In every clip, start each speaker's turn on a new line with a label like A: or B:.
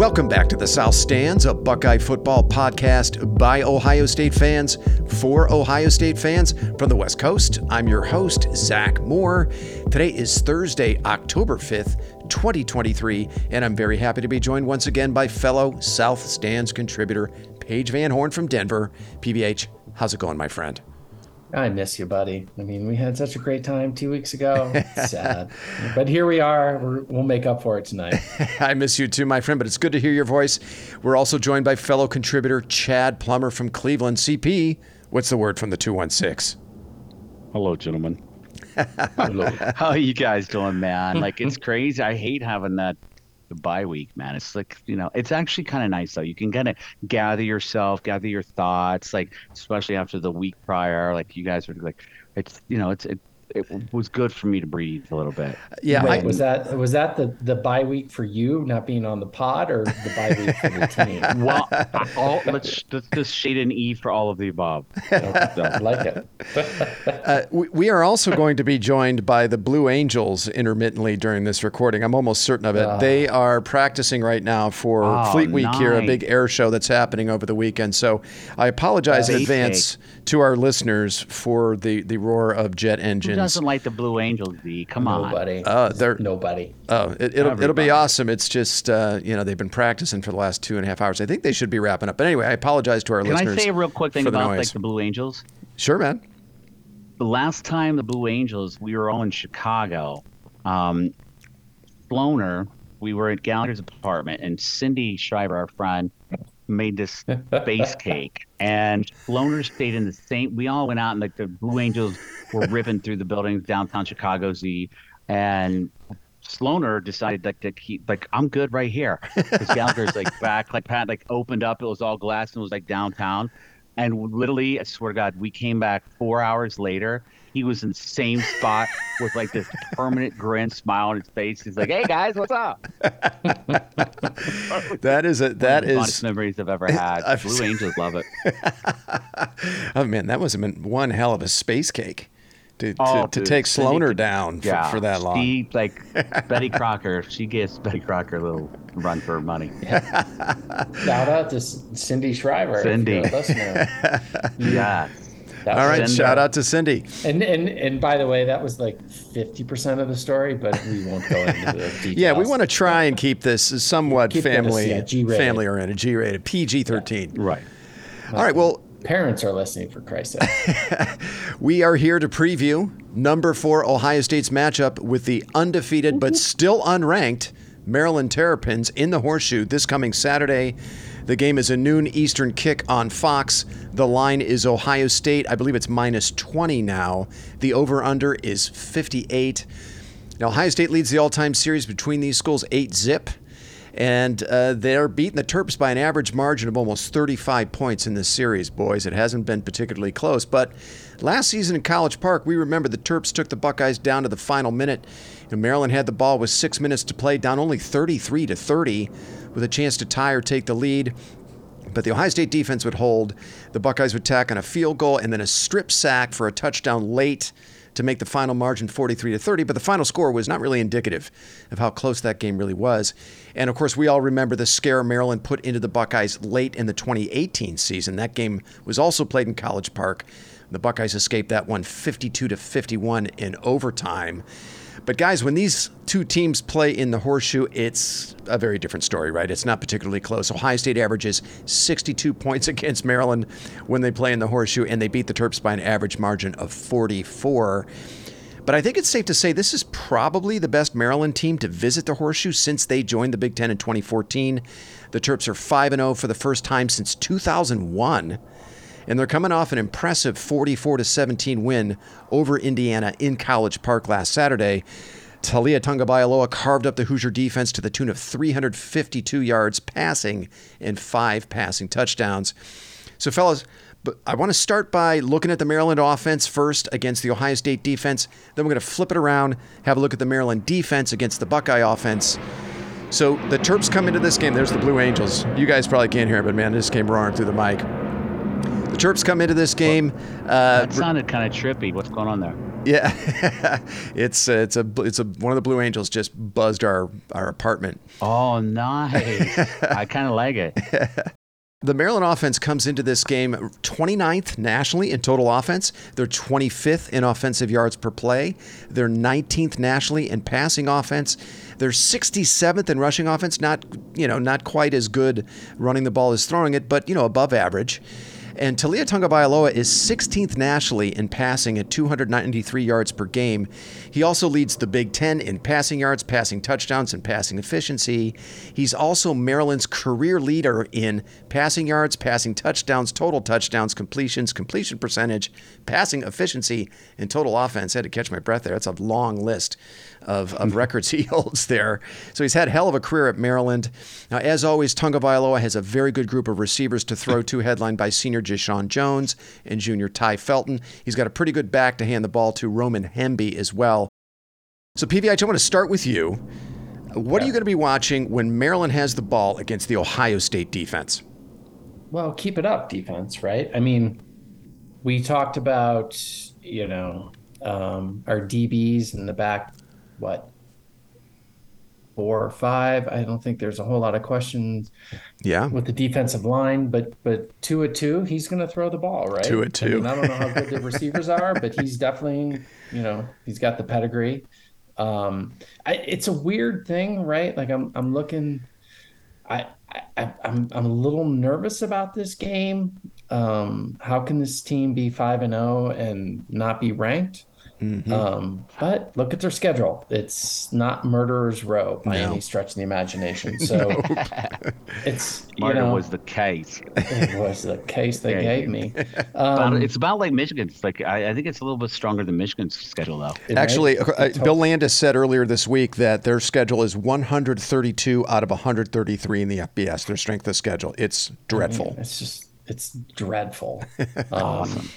A: Welcome back to the South Stands, a Buckeye football podcast by Ohio State fans for Ohio State fans from the West Coast. I'm your host, Zach Moore. Today is Thursday, October 5th, 2023, and I'm very happy to be joined once again by fellow South Stands contributor Paige Van Horn from Denver. PVH, how's it going, my friend?
B: I miss you, buddy. I mean, we had such a great time two weeks ago. sad, but here we are. we will make up for it tonight.
A: I miss you too, my friend. But it's good to hear your voice. We're also joined by fellow contributor Chad Plummer from Cleveland. CP, what's the word from the two one six?
C: Hello, gentlemen. Hello. How are you guys doing, man? Like it's crazy. I hate having that the bye week, man. It's like, you know, it's actually kind of nice though. You can kind of gather yourself, gather your thoughts, like especially after the week prior, like you guys are like, it's, you know, it's, it, it was good for me to breathe a little bit.
B: Yeah, Wait, I, was that was that the the bye week for you not being on the pod or the bye week for the team?
C: Well, all, let's let's just shade an E for all of the above.
B: I like it.
A: uh, we, we, are also going to be joined by the Blue Angels intermittently during this recording. I'm almost certain of it. Uh, they are practicing right now for oh, Fleet Week nice. here, a big air show that's happening over the weekend. So I apologize uh, in advance to our listeners for the the roar of jet engines Who
C: doesn't like the Blue Angels? D. Come
B: on. Nobody.
A: Uh, they're
B: nobody.
A: Oh, it, will it'll be awesome. It's just uh, you know they've been practicing for the last two and a half hours. I think they should be wrapping up. But anyway, I apologize to our
C: Can
A: listeners.
C: Can I say a real quick thing about like the Blue Angels?
A: Sure, man.
C: The last time the Blue Angels, we were all in Chicago. Um, Floner, we were at Gallagher's apartment, and Cindy Schreiber, our friend, made this base cake, and Floner stayed in the same. We all went out, and like the Blue Angels were ripping through the buildings downtown Chicago Z, and Sloaner decided like to keep like I'm good right here. Because Gallagher's like back, like Pat like opened up, it was all glass and it was like downtown. And literally, I swear to God, we came back four hours later. He was in the same spot with like this permanent grin, smile on his face. He's like, "Hey guys, what's up?"
A: that is a that is
C: funnest memories I've ever had. I've Blue Angels love it.
A: oh man, that was one hell of a space cake to, oh, to, to take Sloaner down for, yeah, for that long.
C: She, like Betty Crocker, she gives Betty Crocker a little run for her money.
B: Yeah. Shout out to Cindy Schreiber.
C: Cindy.
A: yeah. All right, Cindy. shout out to Cindy.
B: And and and by the way, that was like fifty percent of the story, but we won't go into the details.
A: Yeah, we want to try and keep this somewhat keep family this, yeah, family oriented, G rated, PG thirteen.
C: Yeah. Right.
A: All right. Well,
B: parents are listening for Christ's sake.
A: we are here to preview number four Ohio State's matchup with the undefeated but mm-hmm. still unranked Maryland Terrapins in the Horseshoe this coming Saturday. The game is a noon Eastern kick on Fox. The line is Ohio State. I believe it's minus 20 now. The over under is 58. Now, Ohio State leads the all time series between these schools 8 zip and uh, they're beating the Terps by an average margin of almost 35 points in this series, boys. It hasn't been particularly close, but last season in College Park, we remember the Terps took the Buckeyes down to the final minute. And Maryland had the ball with six minutes to play, down only 33 to 30, with a chance to tie or take the lead. But the Ohio State defense would hold. The Buckeyes would tack on a field goal and then a strip sack for a touchdown late to make the final margin 43 to 30, but the final score was not really indicative of how close that game really was. And of course, we all remember the scare Maryland put into the Buckeyes late in the 2018 season. That game was also played in College Park. The Buckeyes escaped that one 52 to 51 in overtime. But guys, when these two teams play in the horseshoe, it's a very different story, right? It's not particularly close. Ohio State averages 62 points against Maryland when they play in the horseshoe, and they beat the Terps by an average margin of 44. But I think it's safe to say this is probably the best Maryland team to visit the Horseshoe since they joined the Big Ten in 2014. The Terps are 5 0 for the first time since 2001 and they're coming off an impressive 44 to 17 win over Indiana in College Park last Saturday. Taulia Tagovailoa carved up the Hoosier defense to the tune of 352 yards passing and five passing touchdowns. So, fellas, but I want to start by looking at the Maryland offense first against the Ohio State defense. Then we're going to flip it around, have a look at the Maryland defense against the Buckeye offense. So the Terps come into this game. There's the Blue Angels. You guys probably can't hear it, but man, this came roaring through the mic. Terps come into this game.
C: Uh, that sounded kind of trippy. What's going on there?
A: Yeah, it's uh, it's a it's a one of the Blue Angels just buzzed our our apartment.
C: Oh, nice! I kind of like it.
A: The Maryland offense comes into this game 29th nationally in total offense. They're 25th in offensive yards per play. They're 19th nationally in passing offense. They're 67th in rushing offense. Not you know not quite as good running the ball as throwing it, but you know above average. And Taulia Tagovailoa is 16th nationally in passing at 293 yards per game. He also leads the Big Ten in passing yards, passing touchdowns, and passing efficiency. He's also Maryland's career leader in passing yards, passing touchdowns, total touchdowns, completions, completion percentage, passing efficiency, and total offense. I had to catch my breath there. That's a long list of, of records he holds there. So he's had hell of a career at Maryland. Now, as always, Tagovailoa has a very good group of receivers to throw to, headlined by senior Jeshaun Jones and junior Tai Felton. He's got a pretty good back to hand the ball to Roman Hemby as well. So, PVH, I want to start with you. What yeah. are you going to be watching when Maryland has the ball against the Ohio State defense?
B: Well, keep it up, defense, right? I mean, we talked about, you know, um, our DBs in the back what four or five. I don't think there's a whole lot of questions.
A: Yeah.
B: With the defensive line, but but two at two, he's going to throw the ball, right?
A: Two at two. I,
B: mean, I don't know how good the receivers are, but he's definitely, you know, he's got the pedigree. Um, I, it's a weird thing, right? Like I'm I'm looking. I, I I'm I'm a little nervous about this game. Um, how can this team be five and zero oh and not be ranked? Mm-hmm. Um, but look at their schedule. It's not Murderer's Row by no. any stretch of the imagination. So it's
C: murder
B: you know,
C: was the case.
B: It was the case they yeah. gave me.
C: Um, it's about like Michigan's. Like I, I, think it's a little bit stronger than Michigan's schedule, though.
A: Actually, uh, Bill Landis said earlier this week that their schedule is 132 out of 133 in the FBS. Their strength of schedule. It's dreadful. I
B: mean, it's just it's dreadful. awesome.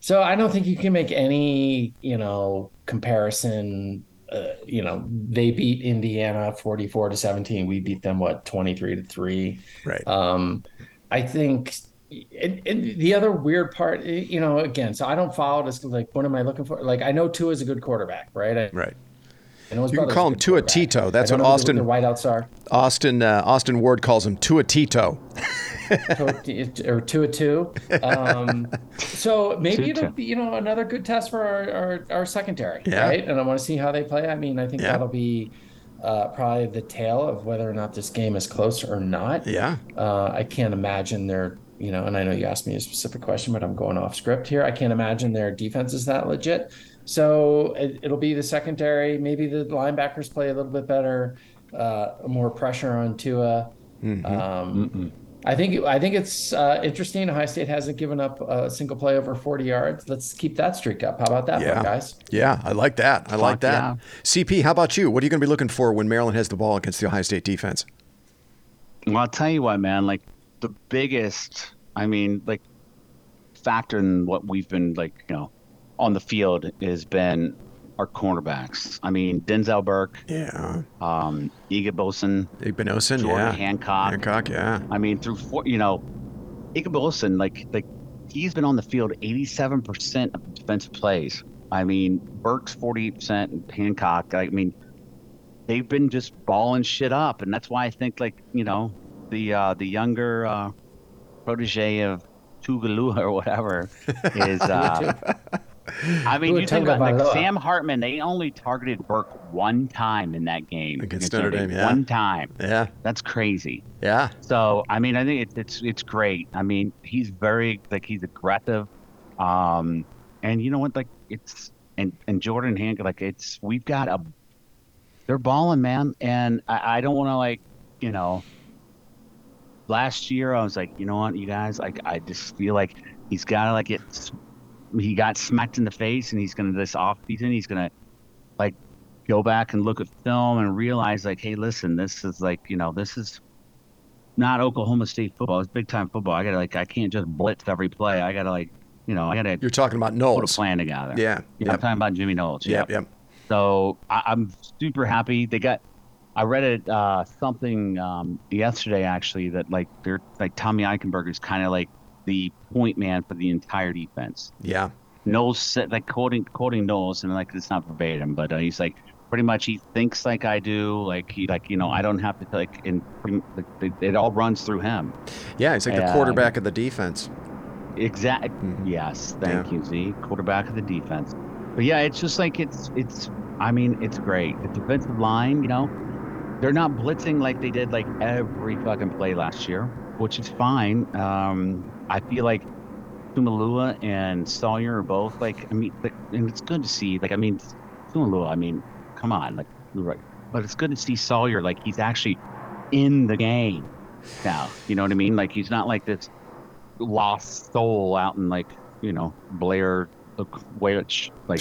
B: So I don't think you can make any, you know, comparison. Uh, you know, they beat Indiana 44 to 17. We beat them what 23 to 3.
A: Right.
B: Um I think and, and, the other weird part, you know, again, so I don't follow this. Like, what am I looking for? Like, I know Tua is a good quarterback, right? I,
A: right. You can call him Tua Tito. That's what Austin.
B: The whiteouts are.
A: Austin uh, Austin Ward calls him Tua Tito.
B: or two a two. Um, so maybe two, it'll be you know another good test for our our, our secondary, yeah. right? And I want to see how they play. I mean, I think yeah. that'll be. Uh, probably the tale of whether or not this game is close or not.
A: Yeah.
B: Uh, I can't imagine their, you know, and I know you asked me a specific question, but I'm going off script here. I can't imagine their defense is that legit. So it, will be the secondary. Maybe the linebackers play a little bit better, uh, more pressure on Tua. Mm-hmm. Um, I think I think it's uh, interesting. Ohio State hasn't given up a single play over 40 yards. Let's keep that streak up. How about that,
A: yeah.
B: guys?
A: Yeah, I like that. I like that. Yeah. CP, how about you? What are you going to be looking for when Maryland has the ball against the Ohio State defense?
C: Well, I'll tell you what, man. Like the biggest, I mean, like factor in what we've been like, you know, on the field has been our cornerbacks. I mean, Denzel Burke.
A: Yeah.
C: Um.
A: Igbinosun,
C: Jordan
A: yeah.
C: Hancock.
A: Hancock, yeah.
C: I mean, through four, you know, Igbosin, like, like he's been on the field 87% of defensive plays. I mean, Burke's 48%, Hancock. I mean, they've been just balling shit up, and that's why I think, like, you know, the uh, the younger uh, protege of Tugalua or whatever is uh, I mean, you think about like Sam Hartman. They only targeted Burke one time in that game
A: against Notre Dame. Yeah,
C: one time.
A: Yeah,
C: that's crazy.
A: Yeah.
C: So I mean, I think it, it's it's great. I mean, he's very like he's aggressive, um, and you know what? Like it's and and Jordan Hancock. Like it's we've got a they're balling, man, and I, I don't want to like you know. Last year, I was like, you know what, you guys, like, I just feel like he's got to like get he got smacked in the face and he's gonna this off season he's gonna like go back and look at film and realize like hey listen this is like you know this is not Oklahoma State football it's big time football I gotta like I can't just blitz every play I gotta like you know I gotta
A: you're talking about Knowles
C: put a plan together
A: yeah,
C: yeah yep. I'm talking about Jimmy Knowles
A: yeah yep. yep.
C: so I, am super happy they got I read it uh, something um, yesterday actually that like they're like Tommy Eichenberger is kind of like the point man for the entire defense.
A: Yeah.
C: Knowles said, like quoting quoting Knowles, and like it's not verbatim, but uh, he's like pretty much he thinks like I do, like he like you know I don't have to like in like, it, all runs through him.
A: Yeah, he's like the
C: Yeah.
A: quarterback of the defense.
C: Exact.
A: Mhm.
C: Yes, thank
A: Yeah.
C: you, Z. Quarterback of the defense. But yeah, it's just like it's it's. I mean, it's great. The defensive line, you know, they're not blitzing like they did like every fucking play last year, which is fine. Um, I feel like Tuimoloau and Sawyer are both like. I mean, like, and it's good to see. Like, I mean, Tuimoloau. I mean, come on, like, right. But it's good to see Sawyer like he's actually in the game now. You know what I mean? Like he's not like this lost soul out in like you know Blair Witch like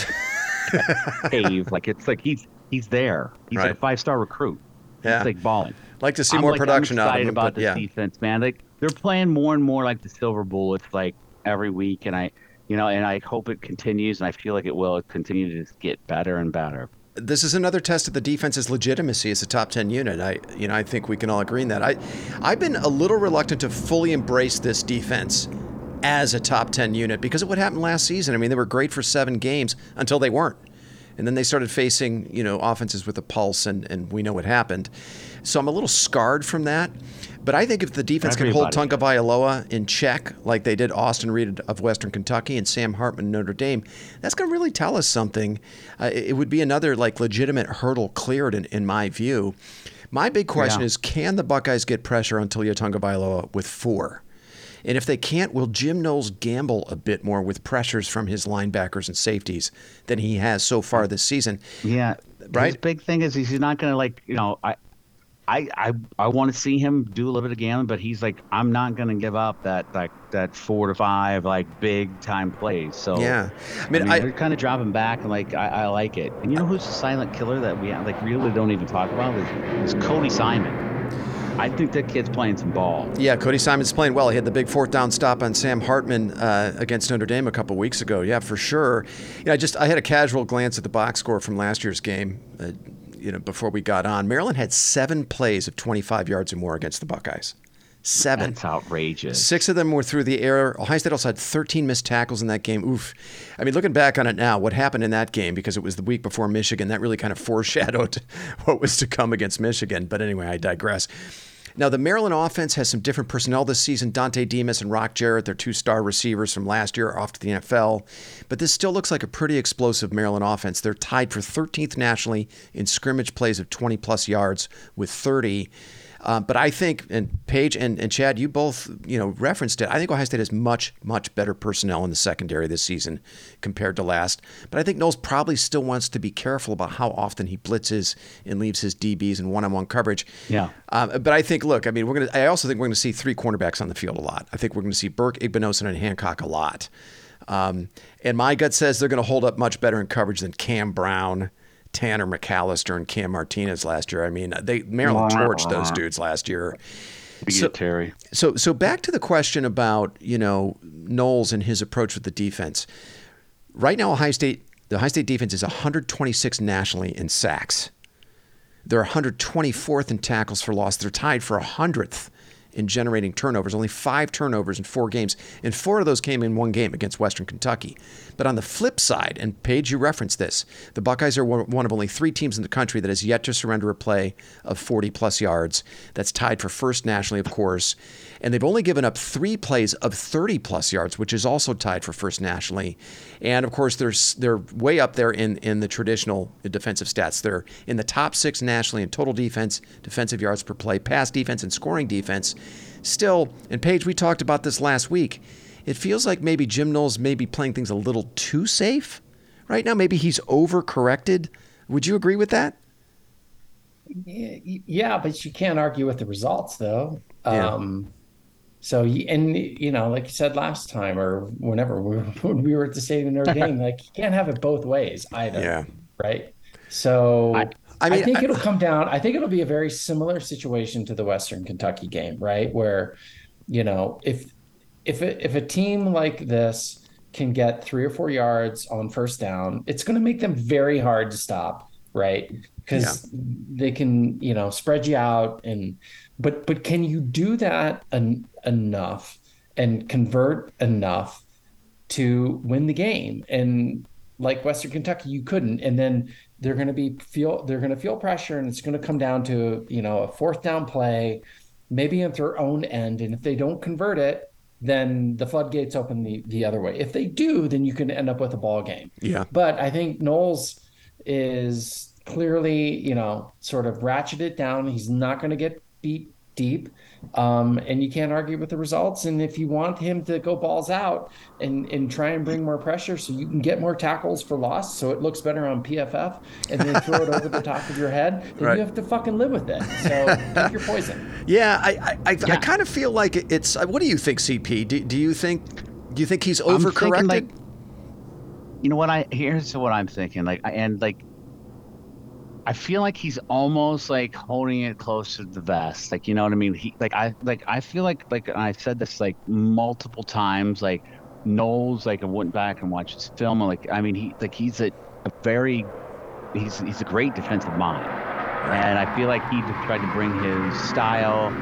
C: cave. Like it's like he's he's there. He's like a five star recruit.
A: Yeah.
C: He's like balling.
A: like to see
C: I'm,
A: more
C: like,
A: production
C: I'm
A: out of
C: excited
A: him.
C: about this
A: yeah.
C: defense, man. Like they're playing more and more like the Silver Bullets, like every week, and I, you know, and I hope it continues, and I feel like it will continue to just get better and better.
A: this is another test of the defense's legitimacy as a top 10 unit. I you know, I think we can all agree on that. I I've been a little reluctant to fully embrace this defense as a top 10 unit because of what happened last season. I mean, they were great for 7 games until they weren't. And then they started facing, you know, offenses with a pulse and and we know what happened. So I'm a little scarred from that. But I think if the defense can hold
C: Everybody.
A: Tagovailoa in check, like they did Austin Reed of Western Kentucky and Sam Hartman Notre Dame, that's going to really tell us something. Uh, it would be another like legitimate hurdle cleared in, in my view. My big question
C: Yeah.
A: is, can the Buckeyes get pressure on Taulia Tagovailoa with four? And if they can't, will Jim Knowles gamble a bit more with pressures from his linebackers and safeties than he has so far this season?
C: Yeah,
A: Right?
C: His big thing is he's not going to like you know I. I, I, I want to see him do a little bit of gambling, but he's like, I'm not going to give up that like that four to five like big time plays. So
A: Yeah, I
C: I
A: mean,
C: mean,
A: I,
C: they're kind of dropping back, and like I, I like it. And you know who's the silent killer that we like really don't even talk about is, is Cody Simon. I think that kid's playing some ball.
A: Yeah, Cody Simon's playing well. He had the big fourth down stop on Sam Hartman uh, against Notre Dame a couple weeks ago. Yeah, for sure. Yeah, I just I had a casual glance at the box score from last year's game. Uh, you know, before we got on, Maryland had seven plays of 25 yards or more against the Buckeyes. Seven.
C: That's outrageous.
A: Six of them were through the air. Ohio State also had 13 missed tackles in that game. Oof. I mean, looking back on it now, what happened in that game, because it was the week before Michigan, that really kind of foreshadowed what was to come against Michigan. But anyway, I digress. Now, the Maryland offense has some different personnel this season. Dontay Demus and Rock Jarrett, their two star receivers from last year, off to the NFL. But this still looks like a pretty explosive Maryland offense. They're tied for 13th nationally in scrimmage plays of 20 plus yards with 30. Uh, but I think, and Paige and, and Chad, you both, you know, referenced it. I think Ohio State has much, much better personnel in the secondary this season compared to last. But I think Knowles probably still wants to be careful about how often he blitzes and leaves his DBs in one-on-one coverage.
C: Yeah.
A: Um, but I think, look, I mean, we're gonna. I also think we're gonna see three cornerbacks on the field a lot. I think we're gonna see Burke, Igbinosun, and Hancock a lot. Um, and my gut says they're gonna hold up much better in coverage than Cam Brown. Tanner McCalister and Cam Martinez last year. I mean, they Maryland torched those dudes last year. So-
C: Terry.
A: So, so back to the question about you know Knowles and his approach with the defense. Right now, Ohio State, the Ohio State defense is 126 nationally in sacks. They're 124th in tackles for loss. They're tied for 100th in generating turnovers. Only five turnovers in four games, and four of those came in one game against Western Kentucky. But on the flip side, and Paige, you referenced this, the Buckeyes are one of only three teams in the country that has yet to surrender a play of 40 plus yards. That's tied for first nationally, of course. And they've only given up three plays of 30 plus yards, which is also tied for first nationally. And of course, they're, they're way up there in, in the traditional defensive stats. They're in the top six nationally in total defense, defensive yards per play, pass defense, and scoring defense. Still, and Paige, we talked about this last week. It feels like maybe Jim Knowles may be playing things a little too safe right now. Maybe he's overcorrected. Would you agree with that?
B: Yeah, but you can't argue with the results, though.
A: Yeah.
B: Um, so, and you know, like you said last time, or whenever we were, when we were at the stadium in Notre Dame, like you can't have it both ways either.
A: Yeah.
B: Right. So,
C: I-
B: I,
A: I
B: think
A: I-
B: it'll come down. I think it'll be a very similar situation to the Western Kentucky game, right? Where, you know, if if a, if a team like this can get three or four yards on first down, it's going to make them very hard to stop, right? Because they can, you know, spread you out and but but can you do that en- enough and convert enough to win the game. And like Western Kentucky, you couldn't. And then they're going to be feel they're going to feel pressure, and it's going to come down to you know a fourth down play, maybe at their own end. And if they don't convert it, then the floodgates open the the other way. If they do, then you can end up with a ball game.
A: Yeah.
B: But I think Knowles is clearly, you know, sort of ratcheted down. He's not going to get beat deep. Um, and you can't argue with the results. And if you want him to go balls out and, and try and bring more pressure so you can get more tackles for loss so it looks better on PFF and then throw it over the top of your head, then
A: Right.
B: you have to fucking live with it. So pick your poison.
A: Yeah, I I, I, I kind of feel like it's. uh, What do you think, CP? Do, do you think do you think he's
C: I'm
A: overcorrected?
C: You know what I here's what I'm thinking like and like I feel like he's almost like holding it close to the vest like you know what I mean? He like I like I feel like like I said this like multiple times like Knowles like I went back and watched his film and like I mean he like he's a, a very he's he's a great defensive mind. And I feel like he just tried to bring his style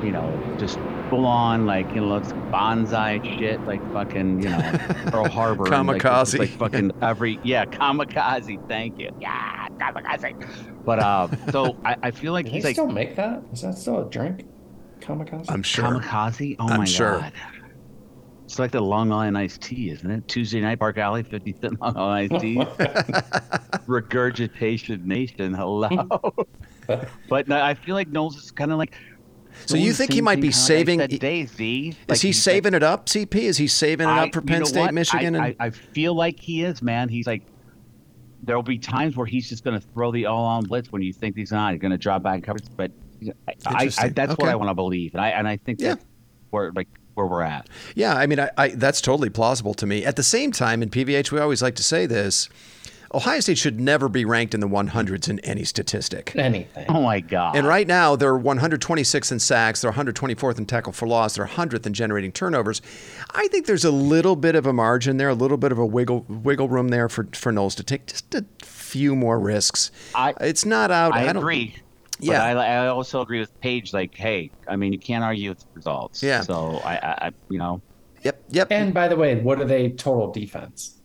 C: you know just full on like you know it's bonsai shit like fucking you know Pearl Harbor and, like,
A: Kamikaze.
C: like, fucking every yeah kamikaze thank you yeah kamikaze but uh so I, I feel like
B: Do
C: he's
B: they
C: like
B: still make that? Is that still a drink? Kamikaze?
A: I'm sure.
C: kamikaze oh
A: I'm
C: my
A: sure.
C: god it's like the Long Island iced tea, isn't it? Tuesday night, Park Alley, 50 cent Long Island iced tea. Regurgitation Nation, hello. but no, I feel like Knowles is kind of like.
A: So you think he might be saving-
C: said today, Z.
A: Is he saving it up, CP? Is he saving it
C: I-
A: up for
C: you
A: Penn
C: know
A: State,
C: what?
A: Michigan?
C: I,
A: and
C: I, I feel like he is, man. He's like, there'll be times where he's just going to throw the all-on blitz when you think he's not. He's going to drop back coverage, but I, that's
A: Okay.
C: what I want to believe, and I and I think
A: Yeah.
C: that's where like where we're at.
A: Yeah, I mean, I, I, that's totally plausible to me. At the same time, in PVH, we always like to say this Ohio State should never be ranked in the 100s in any statistic.
B: Anything.
C: Oh my god!
A: And right now, they're 126th in sacks, they're 124th in tackle for loss, they're 100th in generating turnovers. I think there's a little bit of a margin there, a little bit of a wiggle wiggle room there for, for Knowles to take just a few more risks.
C: I-
A: it's not out.
C: I,
A: don't-
C: agree.
A: Yeah.
C: But I, I also agree with Paige. Like, hey, I mean, you can't argue with the results.
A: Yeah.
C: So I, I, I you know,
A: Yep, yep.
B: And by the way, what are they total defense?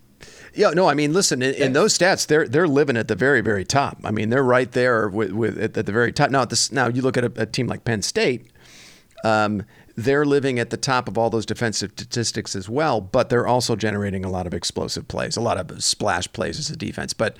A: Yeah, no, I mean, listen, in, in those stats, they're they're living at the very, very top. I mean, they're right there with, with at, the very top. Now, at this now you look at a, a team like Penn State, um, they're living at the top of all those defensive statistics as well, but they're also generating a lot of explosive plays, a lot of splash plays as a defense. But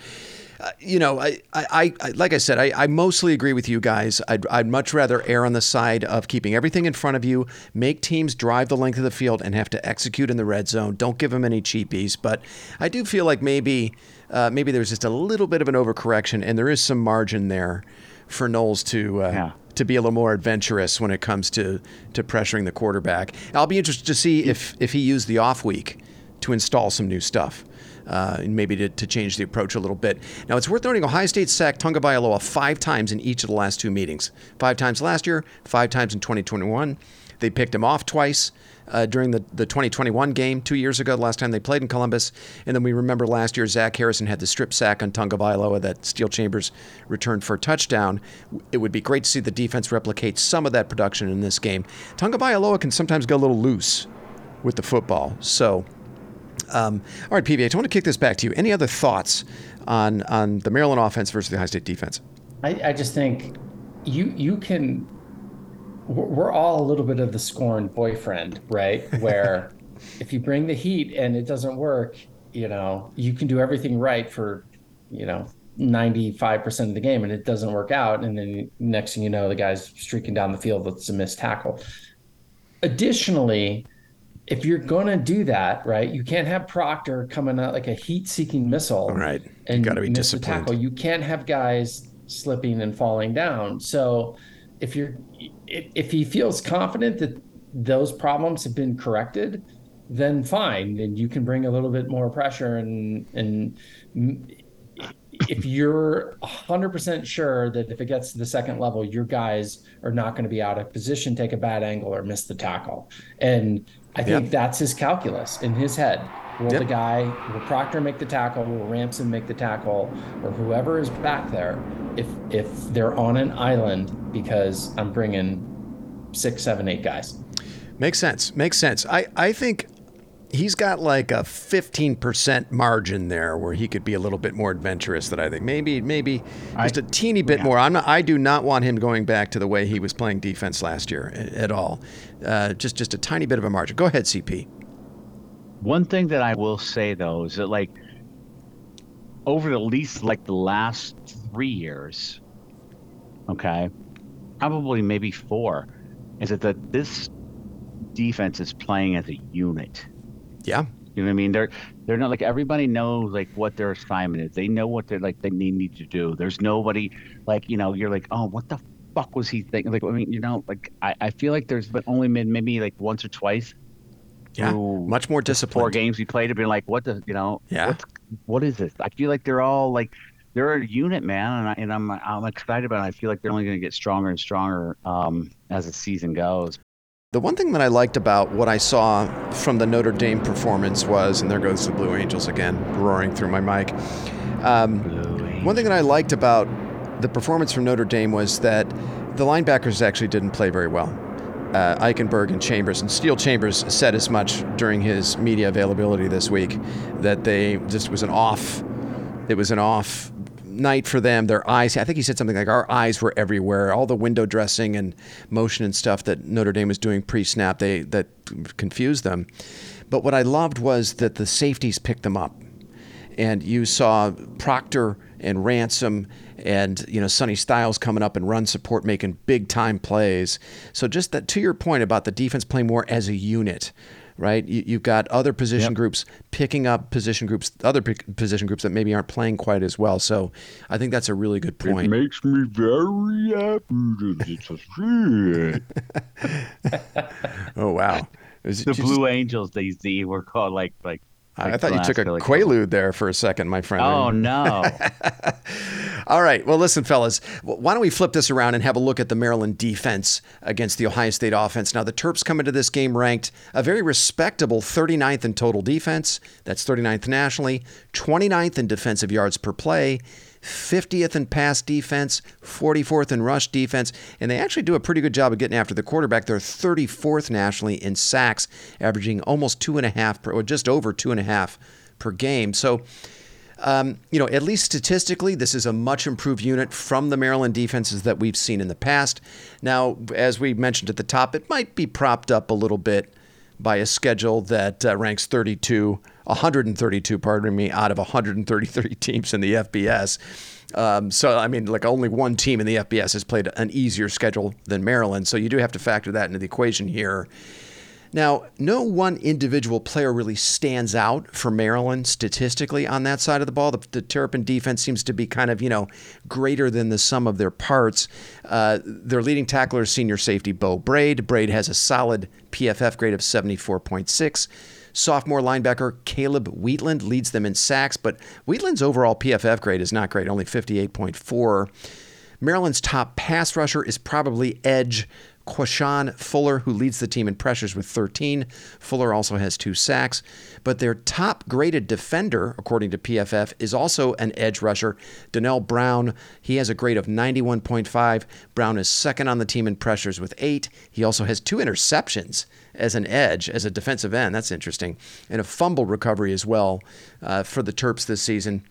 A: uh, you know, I, I, I, like I said, I, I mostly agree with you guys. I'd, I'd much rather err on the side of keeping everything in front of you, make teams drive the length of the field and have to execute in the red zone. Don't give them any cheapies. But I do feel like maybe, uh, maybe there's just a little bit of an overcorrection, and there is some margin there for Knowles to. Uh,
C: Yeah.
A: To be a little more adventurous when it comes to to pressuring the quarterback, I'll be interested to see if if he used the off week to install some new stuff uh, and maybe to, to change the approach a little bit. Now, it's worth noting Ohio State sacked Tagovailoa five times in each of the last two meetings. Five times last year, five times in 2021. They picked him off twice uh, during the, the 2021 game two years ago, the last time they played in Columbus. And then we remember last year, Zach Harrison had the strip sack on Tagovailoa that Steele Chambers returned for a touchdown. It would be great to see the defense replicate some of that production in this game. Tagovailoa can sometimes go a little loose with the football. So, um, all right, PVH, I want to kick this back to you. Any other thoughts on on the Maryland offense versus the High State defense?
B: I, I just think you you can. We're all a little bit of the scorned boyfriend, right? Where if you bring the heat and it doesn't work, you know, you can do everything right for, you know, 95% of the game and it doesn't work out. And then next thing you know, the guy's streaking down the field with a missed tackle. Additionally, if you're going to do that, right, you can't have Proctor coming out like a heat seeking missile
A: Right. You
B: and
A: gotta be disciplined.
B: tackle. You can't have guys slipping and falling down. So if you're if, if he feels confident that those problems have been corrected, then fine. Then you can bring a little bit more pressure and and if you're 100% sure that if it gets to the second level, your guys are not going to be out of position, take a bad angle, or miss the tackle. And I think
A: Yep.
B: that's his calculus in his head. Will
A: Yep.
B: the guy, will Proctor make the tackle? Will Ransom make the tackle? Or whoever is back there, if if they're on an island because I'm bringing six, seven, eight guys.
A: Makes sense. Makes sense. I, I think he's got like a 15% margin there where he could be a little bit more adventurous than I think. Maybe maybe just a teeny bit more. I'm not, I do not want him going back to the way he was playing defense last year at all. Uh, just just a tiny bit of a margin. Go ahead, CP.
C: One thing that I will say though is that like over at least like the last three years, okay, probably maybe four, is that the, this defense is playing as a unit.
A: Yeah.
C: You know what I mean? They're they're not like everybody knows like what their assignment is. They know what they're like they need, need to do. There's nobody like you know you're like oh what the fuck was he thinking? Like I mean you know like I, I feel like there's but only been maybe like once or twice.
A: Yeah. Much more disciplined.
C: Four games we played have been like what the you know
A: yeah
C: what's, what is this? I feel like they're all like they're a unit, man, and, I, and I'm I'm excited about it. I feel like they're only going to get stronger and stronger um, as the season goes.
A: The one thing that I liked about what I saw from the Notre Dame performance was, and there goes the Blue Angels again, roaring through my mic. Um, one thing that I liked about the performance from Notre Dame was that the linebackers actually didn't play very well. Uh, Eichenberg and Chambers, and Steele Chambers said as much during his media availability this week that they just was an off. It was an off night for them. Their eyes, I think he said something like, our eyes were everywhere. All the window dressing and motion and stuff that Notre Dame was doing pre snap, they that confused them. But what I loved was that the safeties picked them up. And you saw Proctor and Ransom and you know Sonny Styles coming up and run support making big time plays. So just that to your point about the defense playing more as a unit right? You, have got other position yep. groups picking up position groups, other position groups that maybe aren't playing quite as well. So I think that's a really good point.
D: It makes me very happy to see
A: it. oh wow!
C: Is the Blue Angels, they, they were called like like
A: I thought you took a quaalude there for a second, my friend.
C: Oh no!
A: All right. Well, listen, fellas. Why don't we flip this around and have a look at the Maryland defense against the Ohio State offense? Now, the Terps come into this game ranked a very respectable 39th in total defense. That's 39th nationally, 29th in defensive yards per play. 50th in pass defense, 44th in rush defense, and they actually do a pretty good job of getting after the quarterback. They're 34th nationally in sacks, averaging almost two and a half, per, or just over two and a half per game. So, um, you know, at least statistically, this is a much improved unit from the Maryland defenses that we've seen in the past. Now, as we mentioned at the top, it might be propped up a little bit by a schedule that uh, ranks 32 132, pardon me, out of 133 teams in the FBS. Um, so, I mean, like only one team in the FBS has played an easier schedule than Maryland. So, you do have to factor that into the equation here. Now, no one individual player really stands out for Maryland statistically on that side of the ball. The, the Terrapin defense seems to be kind of, you know, greater than the sum of their parts. Uh, their leading tackler is senior safety Beau Brade. Brade has a solid PFF grade of 74.6. Sophomore linebacker Caleb Wheatland leads them in sacks, but Wheatland's overall PFF grade is not great, only 58.4. Maryland's top pass rusher is probably edge Quashon Fuller, who leads the team in pressures with 13. Fuller also has two sacks. But their top graded defender, according to PFF, is also an edge rusher, Donnell Brown. He has a grade of 91.5. Brown is second on the team in pressures with eight. He also has two interceptions as an edge, as a defensive end. That's interesting. And a fumble recovery as well uh, for the Terps this season.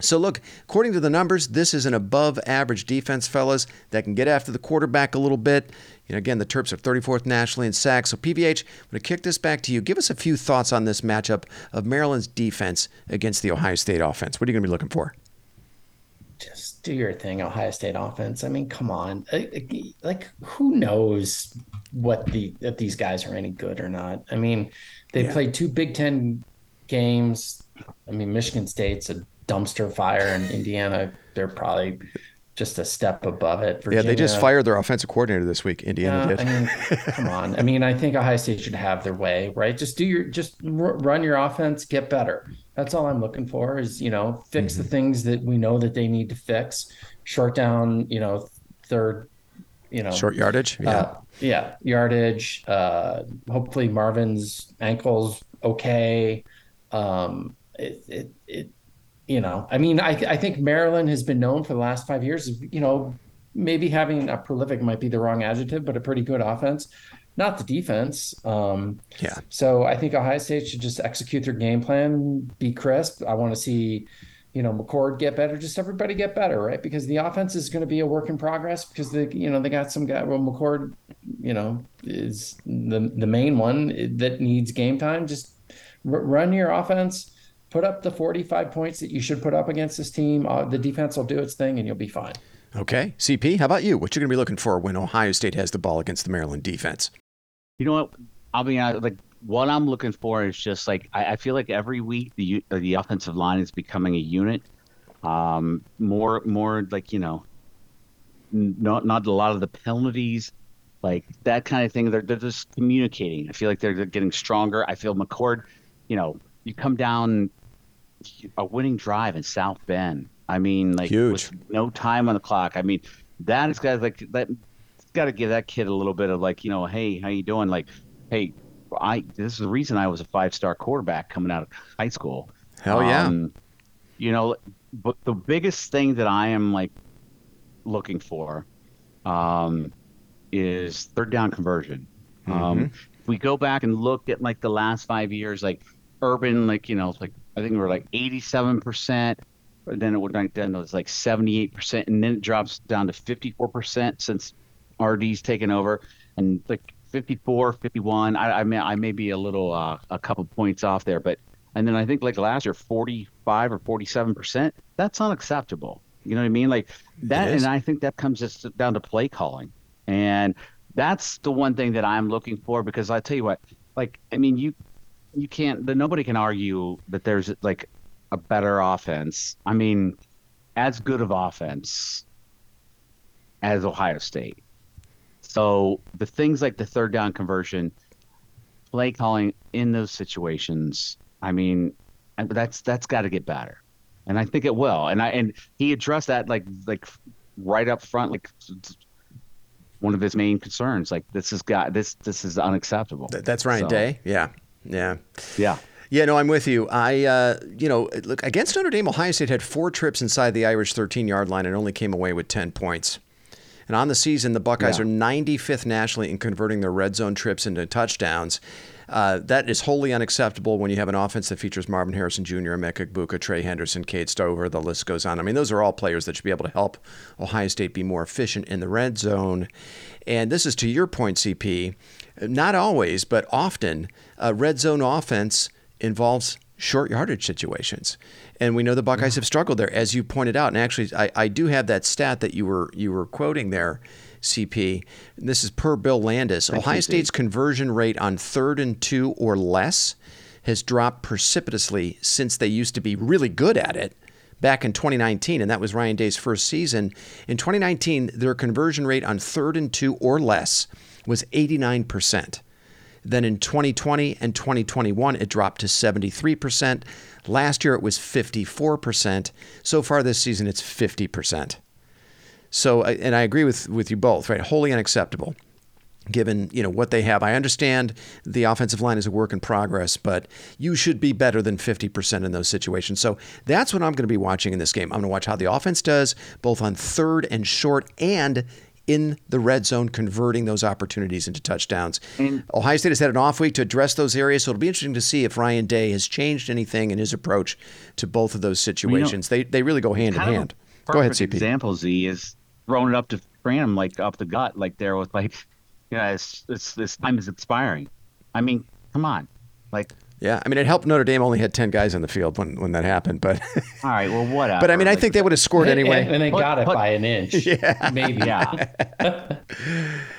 A: So, look, according to the numbers, this is an above average defense, fellas, that can get after the quarterback a little bit. You know, again, the Terps are 34th nationally in sacks. So, PVH, I'm going to kick this back to you. Give us a few thoughts on this matchup of Maryland's defense against the Ohio State offense. What are you going to be looking for?
B: Just do your thing, Ohio State offense. I mean, come on. Like, who knows what the if these guys are any good or not? I mean, they yeah. played two Big Ten games. I mean, Michigan State's a dumpster fire and Indiana, they're probably just a step above it.
A: Virginia, yeah, they just fired their offensive coordinator this week. Indiana did.
B: I mean, come on. I mean, I think Ohio State should have their way, right? Just do your, just run your offense, get better. That's all I'm looking for. Is you know, fix mm-hmm. the things that we know that they need to fix. Short down, you know, third, you know,
A: short yardage.
B: Yeah, uh, yeah, yardage. Uh, hopefully, Marvin's ankles okay. Um, it, it, it you know, I mean, I, I think Maryland has been known for the last five years, you know, maybe having a prolific might be the wrong adjective, but a pretty good offense. not the defense. Um,
A: Yeah.
B: so I think Ohio State should just execute their game plan, be crisp. I want to see, you know, McCord get better, just everybody get better, right? Because the offense is going to be a work in progress because they, you know, they got some guy. Well, McCord, you know, is the the main one that needs game time. Just r- run your offense, put up the forty five points that you should put up against this team. Uh, the defense will do its thing, and you'll be fine.
A: Okay. CP, how about you? What you going to be looking for when Ohio State has the ball against the Maryland defense?
C: You know what? I'll be honest. Like what I'm looking for is just like I, I feel like every week the the offensive line is becoming a unit. Um, more more like you know, not not a lot of the penalties, like that kind of thing. They're they're just communicating. I feel like they're, they're getting stronger. I feel McCord. You know, you come down a winning drive in South Bend. I mean, like
A: Huge.
C: with no time on the clock. I mean, that is got like that. Got to give that kid a little bit of like, you know, hey, how you doing? Like, hey, I this is the reason I was a five star quarterback coming out of high school.
A: Hell yeah.
C: Um, you know, but the biggest thing that I am like looking for um, is third down conversion. Um, if we go back and look at like the last five years, like Urban, like you know, like I think we are like eighty-seven percent. Then it would like then it was like seventy-eight percent, and then it drops down to fifty-four percent since RD's taken over, and like 54, 51. I, I may I may be a little uh, a couple points off there, but and then I think like last year, forty-five or forty-seven percent. That's unacceptable. You know what I mean? Like that, and I think that comes just down to play calling, and that's the one thing that I'm looking for because I tell you what, like I mean you you can't the, nobody can argue that there's like a better offense. I mean, as good of offense as Ohio State. So the things like the third down conversion, play calling in those situations, I mean, that's that's got to get better, and I think it will. And I and he addressed that like like right up front, like one of his main concerns. Like this is got this this is unacceptable.
A: That's Ryan
C: So,
A: Day. Yeah. Yeah.
C: Yeah.
A: Yeah, no, I'm with you. I, uh, you know, look against Notre Dame, Ohio State had four trips inside the Irish 13 yard line and only came away with 10 points. And on the season, the Buckeyes
C: Yeah.
A: are 95th nationally in converting their red zone trips into touchdowns. Uh, that is wholly unacceptable when you have an offense that features Marvin Harrison Jr., Emeka Egbuka, Trey Henderson, Cade Stover. The list goes on. I mean, those are all players that should be able to help Ohio State be more efficient in the red zone. And this is to your point, CP. Not always, but often, a red zone offense involves short yardage situations. And we know the Buckeyes have struggled there, as you pointed out. And actually, I, I do have that stat that you were you were quoting there, CP. This is per Bill Landis. Ohio
C: you,
A: State's conversion rate on third and two or less has dropped precipitously since they used to be really good at it back in 2019, and that was Ryan Day's first season. In 2019, their conversion rate on third and two or less was 89%. Then in 2020 and 2021, it dropped to 73%. Last year, it was 54%. So far this season, it's 50%. So, uh, and I agree with, with you both, right? Wholly unacceptable given you know what they have. I understand the offensive line is a work in progress, but you should be better than 50% in those situations. So that's what I'm going to be watching in this game. I'm going to watch how the offense does both on third and short and in the red zone converting those opportunities into touchdowns. Ohio State has had an off week to address those areas, so it'll be interesting to see if Ryan Day has changed anything in his approach to both of those situations. they they really go hand in hand. Go ahead, CP.
C: Example Z is throwing it up to Branham like up the gut, like there was like, yeah, it's, it's this time is expiring. I mean, come on, like,
A: Yeah, I mean it helped Notre Dame only had 10 guys on the field when when that happened, but
C: all right, well, whatever.
A: But I mean, I think they would have scored
B: And-
A: anyway.
B: and, they
C: Put-
B: got it
C: put-
B: by an inch.
A: Yeah.
B: maybe.
C: yeah,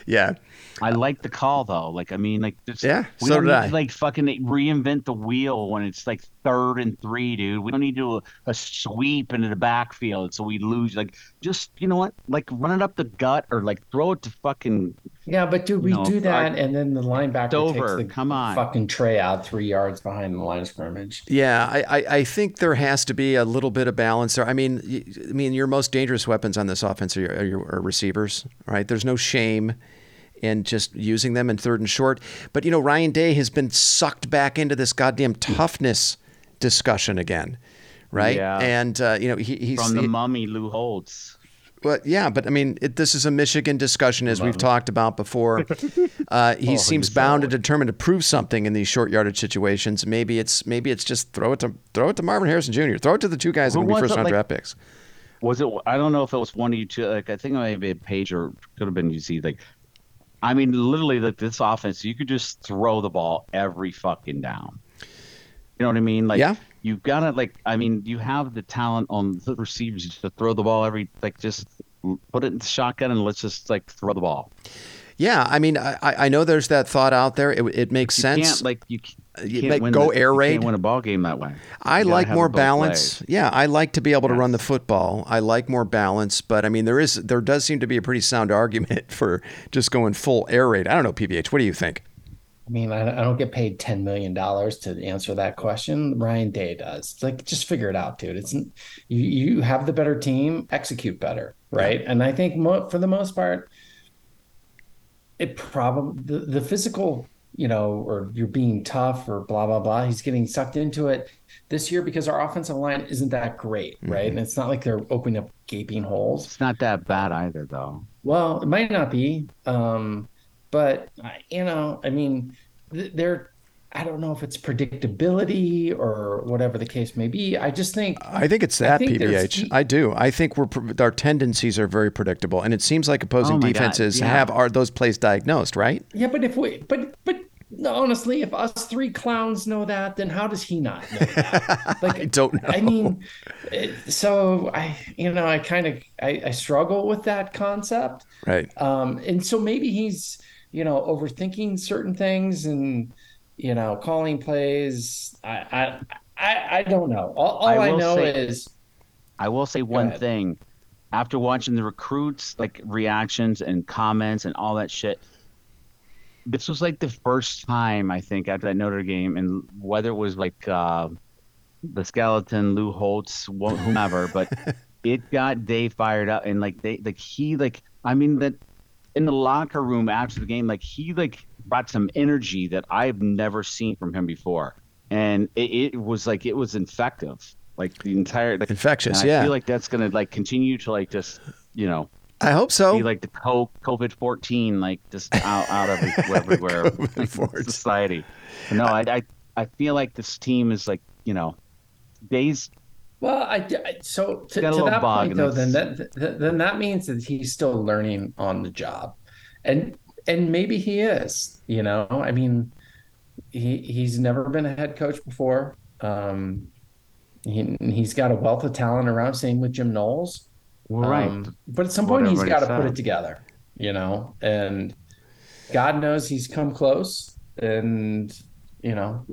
A: yeah,
C: I like the call though. Like, I mean, like, just,
A: Yeah,
C: we
A: so
C: don't
A: did
C: need
A: I.
C: to, like fucking reinvent the wheel when it's like third and three, dude. We don't need to do a, a sweep into the backfield so we lose. Like, just you know what? Like, run it up the gut or like throw it to fucking
B: Yeah, but dude, we
C: No,
B: do that,
C: our-
B: and then the linebacker
C: Dover,
B: takes the
C: come on.
B: fucking tray out three yards behind the line of scrimmage.
A: yeah. I, I, I think there has to be a little bit of balance there. I mean, y- I mean, your most dangerous weapons on this offense are your, are your are receivers, right? There's no shame in just using them in third and short. But you know, Ryan Day has been sucked back into this goddamn toughness discussion again, right?
C: Yeah.
A: And uh, you know, he, he's
C: from the
A: he-
C: mummy Lou Holtz.
A: But yeah, but I mean, it, this is a Michigan discussion, as we've talked about before. Uh, he seems bound and determined to prove something in these short yardage situations. Maybe it's maybe it's just throw it to throw it to Marvin Harrison Jr. Throw it to the two guys that
C: Who
A: will be first round
C: like-
A: draft picks.
C: was it i don't know if it was one of you two like i think it might be a page or could have been you see like i mean literally like this offense you could just throw the ball every fucking down you know what i mean like
A: Yeah.
C: you've got to like i mean you have the talent on the receivers to throw the ball every like just put it in the shotgun and let's just like throw the ball
A: Yeah, I mean, I, I know there's that thought out there. It, it makes
C: you
A: sense.
C: can't like you, you
A: You
C: can't
A: make- go
C: the,
A: air
C: you
A: raid.
C: can't win a ball game that way
A: I
C: You
A: like more balance.
C: ways.
A: Yeah, I like to be able to run the football. I like more balance, but I mean, there is there does seem to be a pretty sound argument for just going full air raid. I don't know, PBH. What do you think?
B: I mean, I, I don't get paid ten million dollars to answer that question. Ryan Day does. It's like, just figure it out, dude. It's you. You have the better team. Execute better, right? And I think mo- for the most part, it probably the, the physical, you know, or you're being tough or blah blah blah. He's getting sucked into it this year because our offensive line isn't that great, right? And it's not like they're opening up gaping holes.
C: it's not that bad either though
B: Well, it might not be, um, but you know, I mean, th- they're. I don't know if it's predictability or whatever the case may be. I just think
A: I think it's
B: I
A: that
B: think there's
A: PBH. I do. I think we're our tendencies are very predictable, and it seems like opposing
C: Oh my God,
A: defenses
C: yeah.
A: have are those plays diagnosed, right?
B: yeah, but if we, but but honestly, if us three clowns know that, then how does he not know that? Like,
A: I don't know.
B: I mean, so I, you know, I kind of I, I struggle with that concept.
A: Right.
B: Um, and so maybe he's, you know, overthinking certain things and, you know, calling plays. I, I, I, I don't know. All, all
C: I
B: I,
C: will
B: know
C: say-
B: is,
C: I will say one
B: ahead.
C: thing. After watching the recruits like reactions and comments and all that shit, this was like the first time I think after that Notre game, and whether it was like uh, the skeleton, Lou Holtz, wh- whomever, but it got Dave fired up, and like they like he like I mean that in the locker room after the game, like he like brought some energy that I've never seen from him before, and it, it was like it was infective. Like the entire like,
A: Infectious,
C: and I
A: yeah.
C: feel like that's gonna like continue to like just you know
A: I hope so.
C: be like the co- COVID fourteen like just out out every, everywhere like, society. But no, I, I I feel like this team is like you know days.
B: well, I, I- so to,
C: Got
B: to that point
C: point
B: though, then that, th- then that means that he's still learning on the job, and and maybe he is. You know, I mean, he he's never been a head coach before. Um, he he's got a wealth of talent around. Same with Jim Knowles.
C: Well, right.
B: Um, but at some point, he's got to put it together, you know. And God knows he's come close, and you know,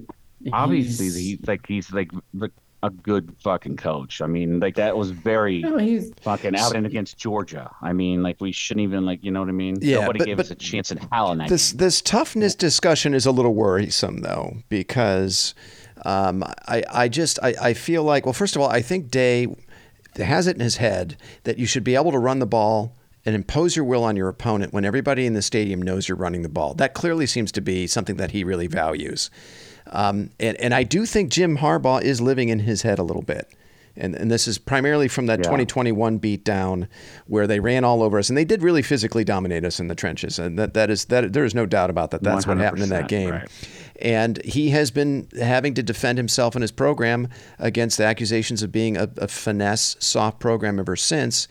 C: Obviously,
B: he's,
C: he's like he's like like a good fucking coach. I mean, like that was very
B: no, he's
C: fucking evident against Georgia. I mean, like we shouldn't even like you know what I mean.
A: Yeah,
C: Nobody
A: but-
C: gave
A: but
C: us a chance in hell in that.
A: This
C: game.
A: this toughness discussion is a little worrisome though because um, I I just I, I feel like well first of all I think Day has it in his head that you should be able to run the ball and impose your will on your opponent when everybody in the stadium knows you're running the ball. That clearly seems to be something that he really values. Um, and, and I do think Jim Harbaugh is living in his head a little bit. And, and this is primarily from that
C: Yeah.
A: 2021 beatdown where they ran all over us and they did really physically dominate us in the trenches. And that, that is that there is no doubt about that. That's what happened in that game.
C: right.
A: And he has been having to defend himself and his program against the accusations of being a, a finesse, soft program ever since.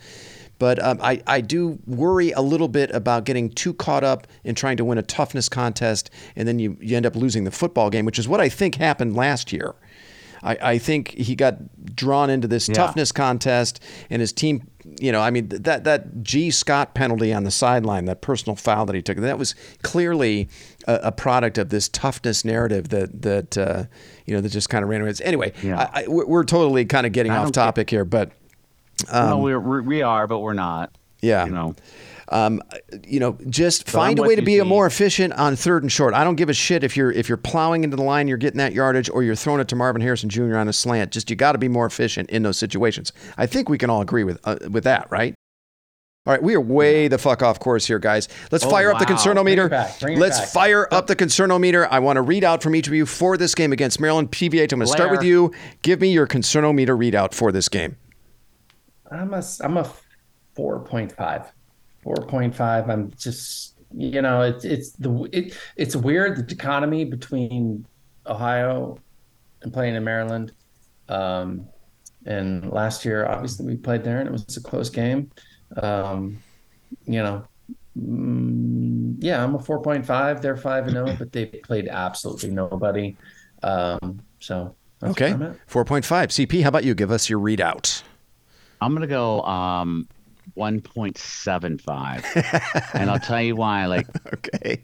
A: But um, I, I do worry a little bit about getting too caught up in trying to win a toughness contest and then you, you end up losing the football game, which is what I think happened last year. I, I think he got drawn into this
C: Yeah.
A: toughness contest and his team, you know, I mean, that, that G. Scott penalty on the sideline, that personal foul that he took, that was clearly a, a product of this toughness narrative that, that uh, you know, that just kind of ran away. Anyway,
C: Yeah.
A: I, I, we're totally kind of getting off
C: don't get-
A: topic here, but
C: no, we're, we're but we're not.
A: um, yeah.
C: You know.
A: um, you know, just
C: So
A: find
C: I'm
A: a way to be a more efficient on third and short. I don't give a shit if you're if you're plowing into the line, you're getting that yardage, or you're throwing it to Marvin Harrison Jr. on a slant. Just you got to be more efficient in those situations. I think we can all agree with uh, with that, right? All right, we are way the fuck off course here, guys. Let's
C: Oh,
A: fire up the concernometer.
B: Back,
A: Let's
B: back.
A: fire up the concernometer. I want to read out from each of you for this game against Maryland PVH. I'm going to start with you. Give me your concernometer readout for this game.
B: I'm a I'm a four point five. Four point five. I'm just you know it's it's the it it's weird the dichotomy between Ohio and playing in Maryland. Um, and last year, obviously, we played there and it was a close game. Um, you know, mm, yeah, I'm a 4.5. They're 5 and 0, but they played absolutely nobody. Um, so
A: Okay.
B: where I'm at.
A: 4.5. CP, how about you? Give us your readout.
C: I'm gonna go um 1.75, and I'll tell you why. Like,
A: Okay.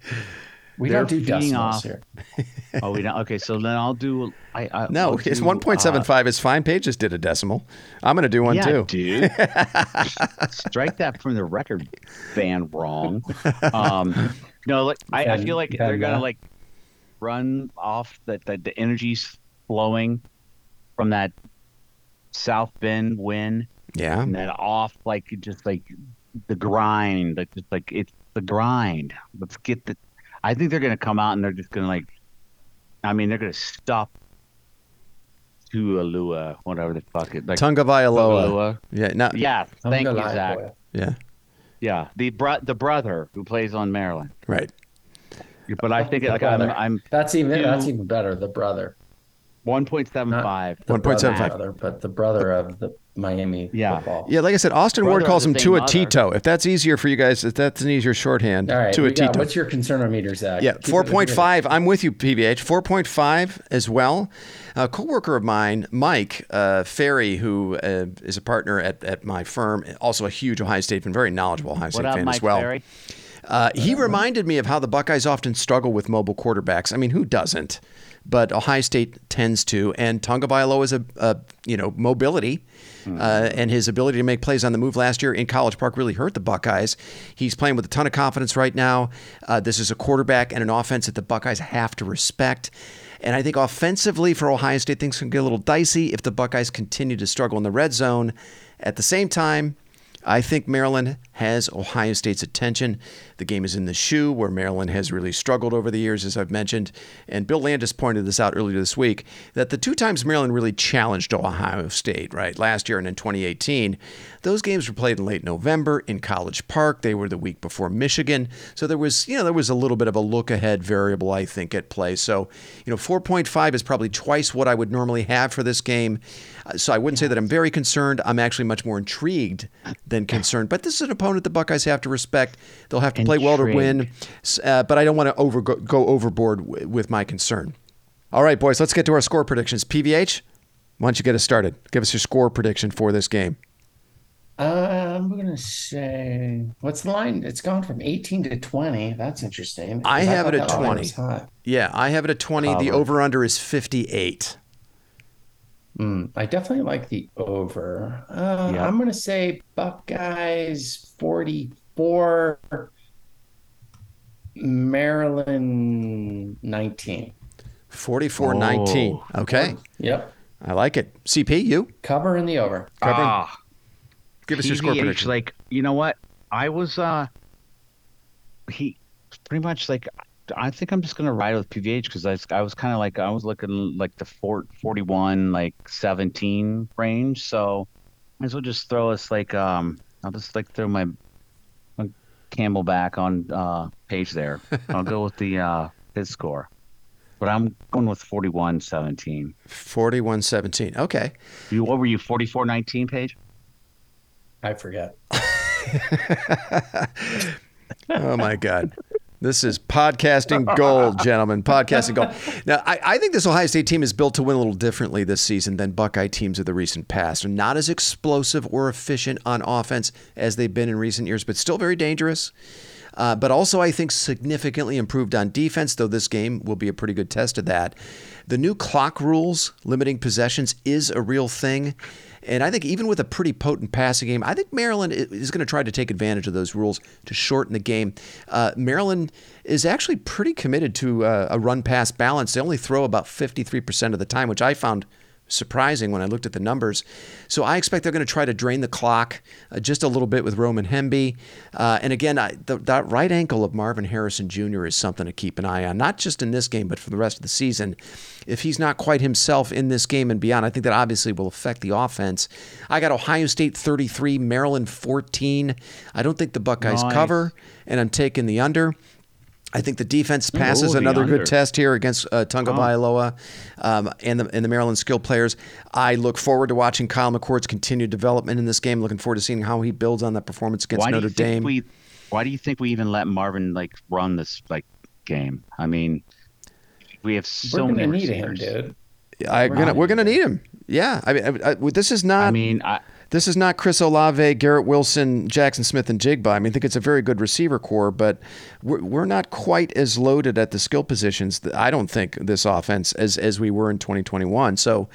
B: We don't do
C: feeding
B: decimals
C: off-
B: here.
C: oh, we don't. Okay, so then I'll do. I, I
A: No,
C: I'll
A: it's
C: do,
A: 1.75 is fine. Pages did a decimal. I'm going to do
C: Uh,
A: one
C: yeah,
A: too.
C: dude. Strike that from the record, ban wrong. Um, no, like I, I feel like
B: bad
C: they're gonna
B: math.
C: like run off that the, the energy's flowing from that South Bend win,
A: Yeah.
C: and then off like just like the grind, like just like it's the grind. Let's get the. I think they're gonna come out and they're just gonna like. I mean, they're gonna stop. Tualua, whatever the fuck it like. Tagovailoa.
A: Yeah. No,
C: Yeah, thank you, Zach.
A: Yeah.
C: Yeah, the bro- the brother who plays on Maryland.
A: Right.
C: But I think
B: The
C: like I'm. I'm
B: That's even
C: You-
B: that's even better. The brother,
C: one point seven five.
B: the
A: 1.75.
B: brother, brother, but the brother of the Miami
C: Yeah.
B: football.
A: Yeah, like I said, Austin Ward calls
C: of
A: him
C: the same
A: Tua
C: mother.
A: Tito. If that's easier for you guys, if that's an easier shorthand,
B: All right,
A: Tua
B: we got,
A: Tito.
B: what's your concernometer, Zach?
A: Yeah,
B: Keep it
A: four point
B: good.
A: five. I'm with you, PBH. Four point five as well. A coworker of mine, Mike uh, Ferry, who uh, is a partner at, at my firm, also a huge Ohio State fan, very knowledgeable Ohio State
C: What up,
A: fan
C: Mike
A: as well.
C: Ferry?
A: Uh, he reminded me of how the Buckeyes often struggle with mobile quarterbacks. I mean, who doesn't? But Ohio State tends to, and Tagovailoa is a, a you know mobility, uh, and his ability to make plays on the move last year in College Park really hurt the Buckeyes. He's playing with a ton of confidence right now. Uh, this is a quarterback and an offense that the Buckeyes have to respect. And I think offensively for Ohio State, things can get a little dicey if the Buckeyes continue to struggle in the red zone. At the same time, I think Maryland has Ohio State's attention. The game is in the shoe, where Maryland has really struggled over the years, as I've mentioned. And Bill Landis pointed this out earlier this week that the two times Maryland really challenged Ohio State, right, last year and in 2018, those games were played in late November in College Park. They were the week before Michigan, so there was, you know, there was a little bit of a look ahead variable, I think, at play. So, you know, 4.5 is probably twice what I would normally have for this game. Uh, So I wouldn't say that I'm very concerned. I'm actually much more intrigued than concerned. But this is an opponent the Buckeyes have to respect. They'll have to play well to win. Uh, but I don't want to over go, go overboard w- with my concern. All right, boys, let's get to our score predictions. PVH, why don't you get us started? Give us your score prediction for this game.
B: Uh, I'm gonna say, what's the line? It's gone from 18 to 20. That's interesting.
A: I have
B: thought
A: it at 20. Yeah, I have it at 20. The over under is 58.
B: Mm, I definitely like the over. Uh,
C: Yeah.
B: I'm gonna say Buckeyes 44, Maryland 19.
A: 44 19.
C: Oh.
A: Okay.
B: Yep,
A: I like it. CP, you?
B: cover in the over.
A: Covering-
C: Ah,
A: Give us your score
C: PVH,
A: prediction.
C: Like you know what? I was uh, he pretty much like I think I'm just gonna ride with PVH because I, was- I was kind of like I was looking like the four, 41 like 17 range. So might as well just throw us like um I'll just like throw my, my back on uh page there. I'll go with the uh his score. But I'm going with 41 17.
A: 41 17. Okay.
C: You what were you 44 19 page?
B: I forget.
A: Oh my God. This is podcasting gold, gentlemen. Podcasting gold. Now, I, I think this Ohio State team is built to win a little differently this season than Buckeye teams of the recent past. They're not as explosive or efficient on offense as they've been in recent years, but still very dangerous. Uh, but also, I think significantly improved on defense, though this game will be a pretty good test of that. The new clock rules limiting possessions is a real thing. And I think even with a pretty potent passing game, I think Maryland is going to try to take advantage of those rules to shorten the game. Uh, Maryland is actually pretty committed to uh, a run pass balance. They only throw about 53% of the time, which I found surprising when I looked at the numbers. So I expect they're going to try to drain the clock uh, just a little bit with Roman Hemby. Uh, and again, I, the, that right ankle of Marvin Harrison Jr. is something to keep an eye on, not just in this game, but for the rest of the season. If he's not quite himself in this game and beyond, I think that obviously will affect the offense. I got Ohio State 33, Maryland 14. I don't think the Buckeyes
C: Nice.
A: cover, and I'm taking the under. I think the defense passes
C: the
A: another good test here against uh, Tagovailoa um, and the and the Maryland skill players. I look forward to watching Kyle McCord's continued development in this game. Looking forward to seeing how he builds on that performance against
C: Why
A: Notre Dame.
C: we? Why do you think we even let Marvin like run this like game? I mean, we have
B: We're
C: so
B: gonna
C: many
B: need him, dude.
A: I,
B: We're
A: gonna,
B: not
A: we're going to
B: need
A: need him. Yeah, I mean, I, I, this is not.
C: I mean, I,
A: This is not Chris Olave, Garrett Wilson, Jaxon Smith-Njigba. I mean, I think it's a very good receiver core, but we're, we're not quite as loaded at the skill positions. I don't think this offense as as we were in 2021. So,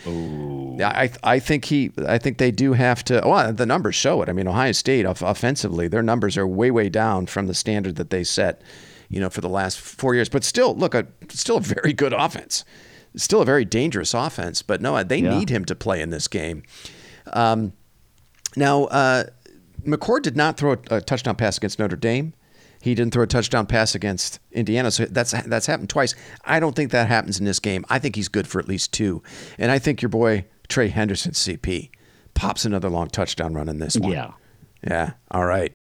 A: I I think he I think they do have to. Well, the numbers show it. I mean, Ohio State off- offensively, their numbers are way way down from the standard that they set, you know, for the last four years. But still, look, a still a very good offense. Still a very dangerous offense, but no, they
C: Yeah.
A: need him to play in this game. Um, now, uh, McCord did not throw a, a touchdown pass against Notre Dame. He didn't throw a touchdown pass against Indiana, so that's that's happened twice. I don't think that happens in this game. I think he's good for at least two, and I think your boy Trey Henderson, CP, pops another long touchdown run in this one.
C: yeah.
A: Yeah. All right.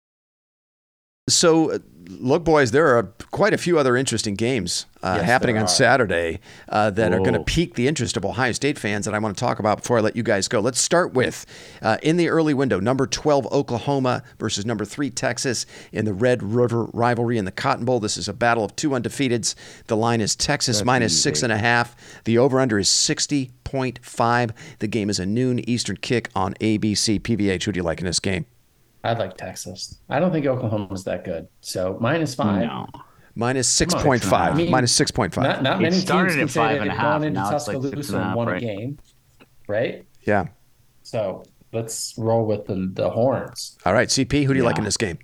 A: So, uh, look, boys, there are quite a few other interesting games uh,
B: Yes,
A: happening on
B: are.
A: Saturday uh, that are going to pique the interest of Ohio State fans that I want to talk about before I let you guys go. Let's start with uh, in the early window, number 12 Oklahoma versus number 3 Texas in the Red River rivalry in the Cotton Bowl. This is a battle of two undefeateds. The line is Texas minus six and a half. The over under is 60.5. The game is a noon Eastern kick on ABC. PVH, who do you like in this game?
B: I'd like Texas. I don't think Oklahoma's that good. So minus five.
C: No.
A: Minus 6.5.
B: I mean,
A: minus 6.5.
B: Not not many
C: started
B: teams can say
C: and a
B: they've
C: half,
B: gone into
C: now it's like
B: Tuscaloosa
C: and a
B: and
C: half,
B: won a game, right?
A: yeah.
B: So let's roll with the the horns.
A: All right, CP, who do you like in this game?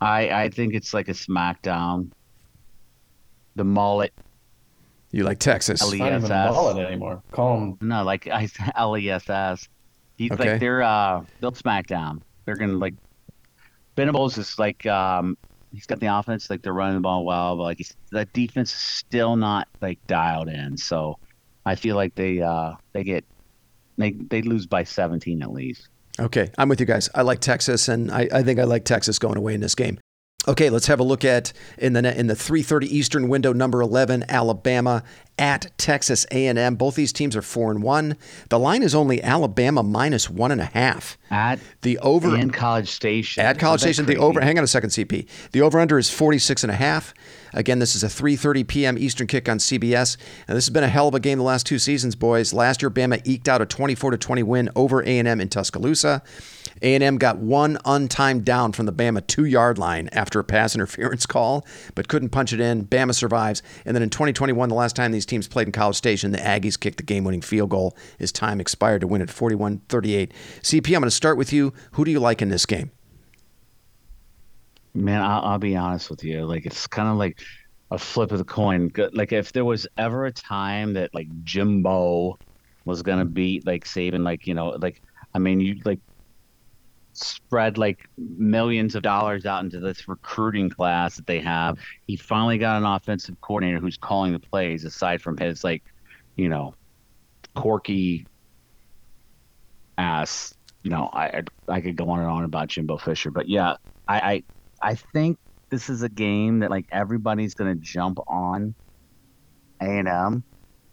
C: I I think it's like a smackdown. The mullet,
A: You like Texas.
C: Elite.
B: Not even
C: ESS.
B: mullet anymore. Call them.
C: no, like I LESS. He's
A: Okay.
C: like they're uh they'll smackdown. They're gonna like Venables is like um he's got the offense like they're running the ball well, but like he's, that defense is still not like dialed in. So I feel like they uh they get they they lose by 17 at least.
A: Okay, I'm with you guys. I like Texas, and I, I think I like Texas going away in this game. Okay, let's have a look at in the in the 3:30 Eastern window, number 11, Alabama at Texas A&M. Both these teams are four and one. The line is only Alabama minus one and a half.
C: At
A: The over
C: in College Station.
A: At College Station, the over. Hang on a second, CP. The over under is 46 and a half. Again, this is a 3:30 p.m. Eastern kick on CBS, and this has been a hell of a game the last two seasons, boys. Last year, Bama eked out a 24 to 20 win over A&M in Tuscaloosa. A&M got one untimed down from the Bama two-yard line after a pass interference call, but couldn't punch it in. Bama survives, and then in 2021, the last time these teams played in College Station, the Aggies kicked the game-winning field goal as time expired to win at 41-38. CP, I'm going to start with you. Who do you like in this game?
C: Man, I'll, I'll be honest with you. Like it's kind of like a flip of the coin. Like if there was ever a time that like Jimbo was gonna beat like Saban, like you know, like I mean, you like spread like millions of dollars out into this recruiting class that they have. He finally got an offensive coordinator who's calling the plays aside from his like, you know, quirky ass. You know, I I, could go on and on about Jimbo Fisher, but yeah, I, I I think this is a game that like everybody's gonna jump on A and M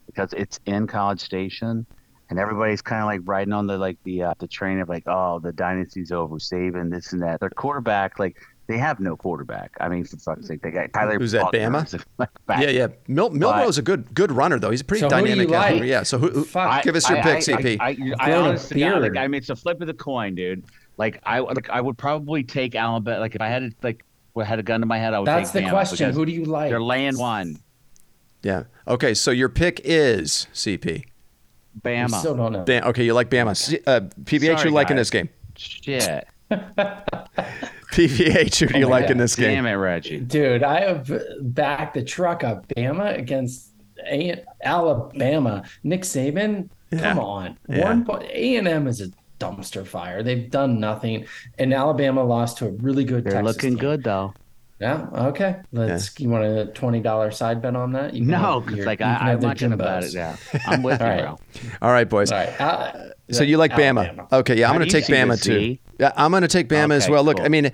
C: because it's in College Station, and everybody's kind of like riding on the like the uh, the train of like oh the dynasty's over, saving this and that. Their quarterback like they have no quarterback. I mean for fuck's sake, they got Tyler.
A: Who's that,
C: Buchner
A: Bama?
C: as.
A: Yeah, yeah. Mil- Milroe's a good good runner though. He's a pretty
B: So
A: dynamic
B: you
A: athlete.
B: like?
A: Yeah. So who, who-
B: Fuck.
A: give us your
C: I-
A: pick,
C: I,
A: CP.
C: I, I, I,
B: Grown a
C: God, like. I mean, it's a flip of the coin, dude. Like I like I would probably take Alabama. Like if I had to like had a gun to my head, I would
B: That's
C: take
B: the
C: Bama
B: question. Who do you like?
C: They're laying one.
A: yeah. Okay. So your pick is CP.
B: We
C: Bama.
B: still don't know.
A: Ba- okay, you like Bama. C- Uh, PVH,
C: Sorry,
A: you like in this game?
C: Shit.
A: PVH, who do you
B: Oh my
A: like in this game?
C: Damn it, Reggie.
B: Dude, I have backed the truck up. Bama against A- Alabama. Nick Saban. Come on,
A: Yeah.
B: one point. A and M is a dumpster fire. They've done nothing, and Alabama lost to a really good.
C: They're
B: Texas
C: looking
B: team.
C: good though.
B: Yeah. Okay. Let's. You want a twenty dollar side bet on that? You
C: No,
B: have
C: because like I, I'm
B: have their
C: not gonna bet it. Yeah, I'm with you,
B: All right.
C: bro.
A: All right, boys.
B: All right. Uh,
A: So you like Bama?
B: Alabama.
A: Okay, yeah, I'm going to take Bama
C: this,
A: too. Yeah, I'm going to take Bama as well. Look,
C: cool.
A: I mean,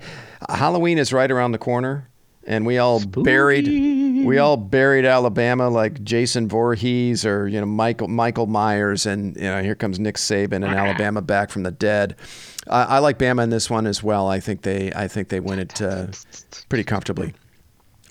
A: Halloween is right around the corner, and we all buried we all buried Alabama like Jason Voorhees or you know Michael Michael Myers, and you know here comes Nick Saban and Alabama back from the dead. I I like Bama in this one as well. I think they I think they win it uh, pretty comfortably.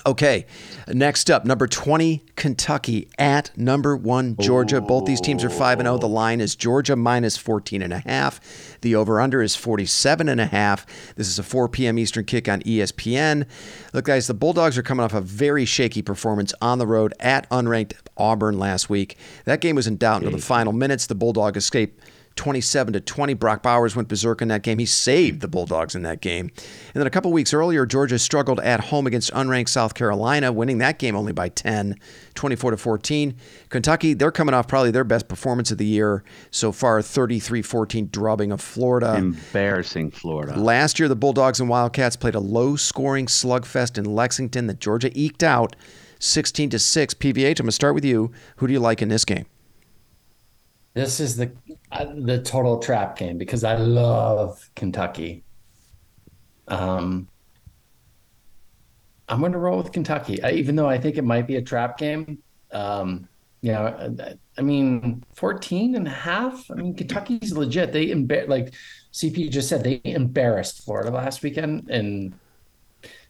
A: Okay, next up, number 20, Kentucky at number one, Georgia. Both these teams are 5 and 0. The line is Georgia minus 14 and a half. The over under is 47 and a half. This is a 4 p.m. Eastern kick on ESPN. Look, guys, the Bulldogs are coming off a very shaky performance on the road at unranked Auburn last week. That game was in doubt until the final minutes. The Bulldog escaped 27 to 20. Brock Bowers went berserk in that game. He saved the Bulldogs in that game. And then a couple weeks earlier, Georgia struggled at home against unranked South Carolina, winning that game only by 10, 24 to 14. Kentucky, they're coming off probably their best performance of the year so far, 33-14 drubbing of Florida.
C: Embarrassing Florida.
A: Last year, the Bulldogs and Wildcats played a low-scoring slugfest in Lexington that Georgia eked out 16 to 6. PVH, I'm going to start with you. Who do you like in this game?
B: This is the uh, the total trap game because I love Kentucky. Um, I'm going to roll with Kentucky, I, even though I think it might be a trap game. Um, you know, I, I mean, 14 and a half. I mean, Kentucky's legit. They embar- like CP just said, they embarrassed Florida last weekend, and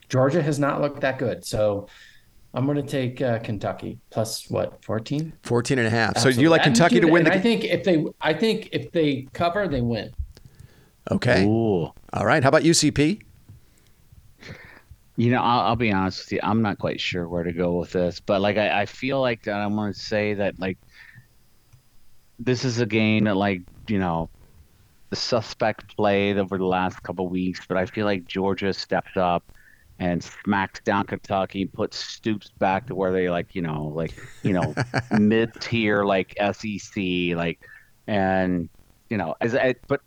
B: Georgia has not looked that good. So I'm going to take uh, Kentucky plus what 14.
A: 14 and a half. So you like
B: And
A: Kentucky to win
B: and
A: the
B: I think if they, I think if they cover, they win.
A: Okay.
C: Ooh.
A: All right. How about UCP?
C: You know, I'll, I'll be honest with you. I'm not quite sure where to go with this, but like I, I feel like that I want to say that like this is a game that like you know the suspect played over the last couple weeks, but I feel like Georgia stepped up and smacked down Kentucky, put Stoops back to where they like you know like you know mid tier like SEC like and you know as I, but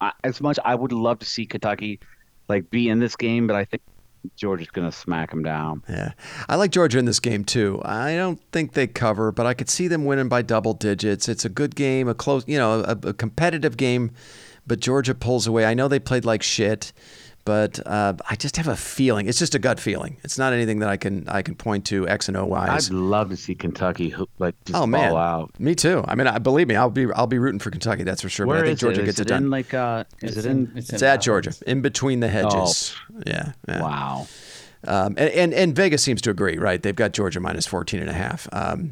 C: I, as much I would love to see Kentucky like be in this game, but I think Georgia's gonna smack them down.
A: Yeah. I like Georgia in this game too. I don't think they cover, but I could see them winning by double digits. It's a good game, a close, you know, a, a competitive game, but Georgia pulls away. I know they played like shit, but uh, I just have a feeling. It's just a gut feeling. It's not anything that I can I can point to X and O wise.
C: I'd love to see Kentucky ho- like just
A: Oh man,
C: ball out.
A: me too. I mean, I believe me, I'll be I'll be rooting for Kentucky. That's for sure.
C: Where
A: but I think
C: is
A: Georgia
C: it?
A: gets
C: is
A: it,
C: it
A: done.
C: like uh is
B: It's
C: it in,
B: It's,
A: it's
B: in
A: at
B: Athens.
A: Georgia, in between the hedges. Yeah, yeah.
C: wow.
A: Um, and, and, and Vegas seems to agree, right? They've got Georgia minus 14 and a half. Um,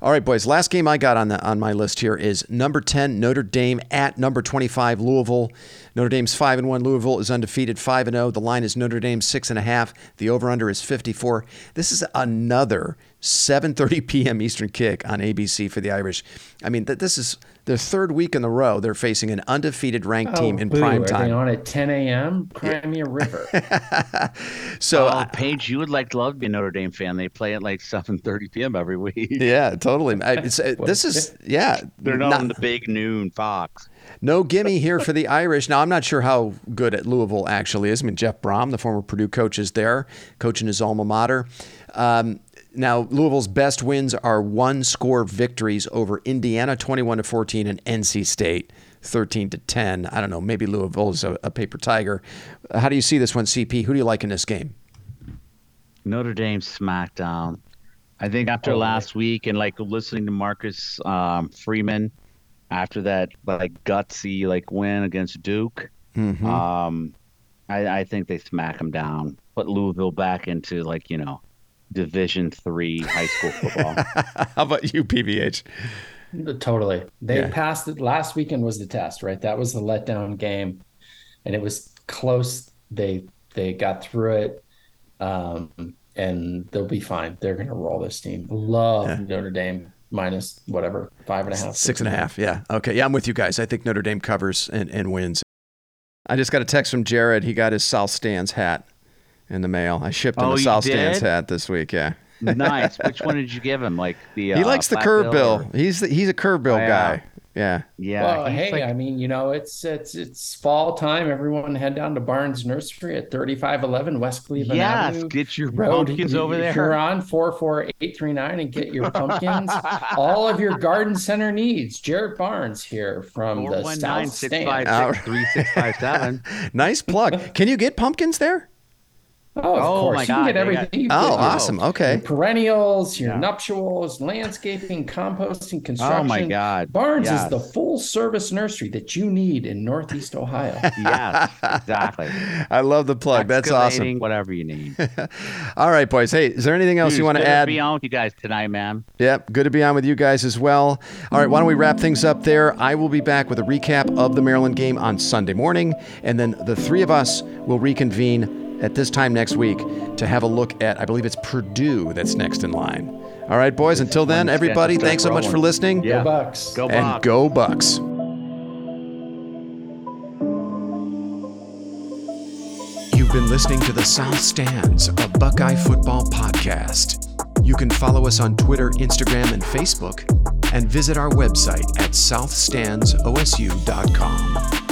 A: all right, boys. Last game I got on the on my list here is number 10 Notre Dame at number 25 Louisville. Notre Dame's five and one. Louisville is undefeated, five and zero. The line is Notre Dame six and a half. The over under is 54. This is another 7:30 p.m. Eastern kick on ABC for the Irish. I mean, th- this is their third week in a row they're facing an undefeated ranked team
B: Oh,
A: in
B: boo.
A: prime
B: Are they
A: time.
B: on at 10 a.m.? Cry me a river.
A: So
C: Oh, Paige, you would like to love to be a Notre Dame fan. They play at like 7:30 p.m. every week.
A: yeah, totally. I, it's, uh, this is yeah.
C: They're not
A: not-
C: on the big noon Fox.
A: No gimme here for the Irish. Now, I'm not sure how good at Louisville actually is. I mean, Jeff Brohm, the former Purdue coach, is there, coaching his alma mater. Um, now, Louisville's best wins are one score victories over Indiana, 21 to 14, and NC State, 13 to 10. I don't know. Maybe Louisville is a, a paper tiger. How do you see this one, CP? Who do you like in this game?
C: Notre Dame smackdown. I think after
B: Oh,
C: last week and like listening to Marcus um, Freeman after that like gutsy like win against Duke,
A: Mm-hmm.
C: um, I, I think they smack them down. Put Louisville back into like you know Division three high school football.
A: How about you, PVH?
B: totally. They
A: Yeah.
B: passed it. Last weekend was the test, right? That was the letdown game, and it was close. They they got through it, um, and they'll be fine. They're going to roll this team. Love Notre Dame minus whatever five and a half,
A: Six and a half. Yeah. Okay. Yeah, I'm with you guys. I think Notre Dame covers and, and wins. I just got a text from Jared. He got his South Stands hat in the mail. I shipped him
C: Oh,
A: a
C: you
A: South Stands hat this week. Yeah.
C: nice. Which one did you give him? Like the
A: he
C: uh,
A: likes the
C: flat
A: curve
C: bill
A: bill.
C: or-
A: He's the, he's a curve bill
C: Oh, yeah.
A: guy. Yeah.
C: Yeah.
B: well, hey,
C: like-
B: I mean, you know, it's it's it's fall time. Everyone head down to Barnes Nursery at 3511 West Cleveland
C: yes,
B: Avenue.
C: get your
B: Road.
C: pumpkins over there.
B: You're on 44839 and get your pumpkins. All of your garden center needs. Jared Barnes here from the South Stand.
A: Nice plug. Can you get pumpkins there?
B: Oh, of
C: Oh,
B: course.
C: my
B: you can
C: God,
B: get everything.
C: got-
B: you
A: Oh,
B: can get
A: awesome. Okay.
B: Your perennials, your
C: Yeah.
B: nuptials, landscaping, composting, construction.
C: Oh my God.
B: Barnes
C: Yes.
B: is the full service nursery that you need in Northeast Ohio.
C: yes, exactly.
A: I love the plug. That's awesome.
C: Whatever you need.
A: All right, boys. Hey, is there anything else
C: Dude,
A: you want
C: it's
A: to
C: good
A: To
C: Be on with you guys tonight, man.
A: Yep, good to be on with you guys as well. All right, why don't we wrap things up there? I will be back with a recap of the Maryland game on Sunday morning, and then the three of us will reconvene at this time next week to have a look at, I believe it's Purdue that's next in line. All right, boys, until then, everybody, thanks so much for listening.
C: Yeah.
B: Go Bucks.
C: Go
A: And
C: Bucks.
A: go Bucks. You've been listening to the South Stands, a Buckeye football podcast. You can follow us on Twitter, Instagram, and Facebook, and visit our website at southstandsosu.com.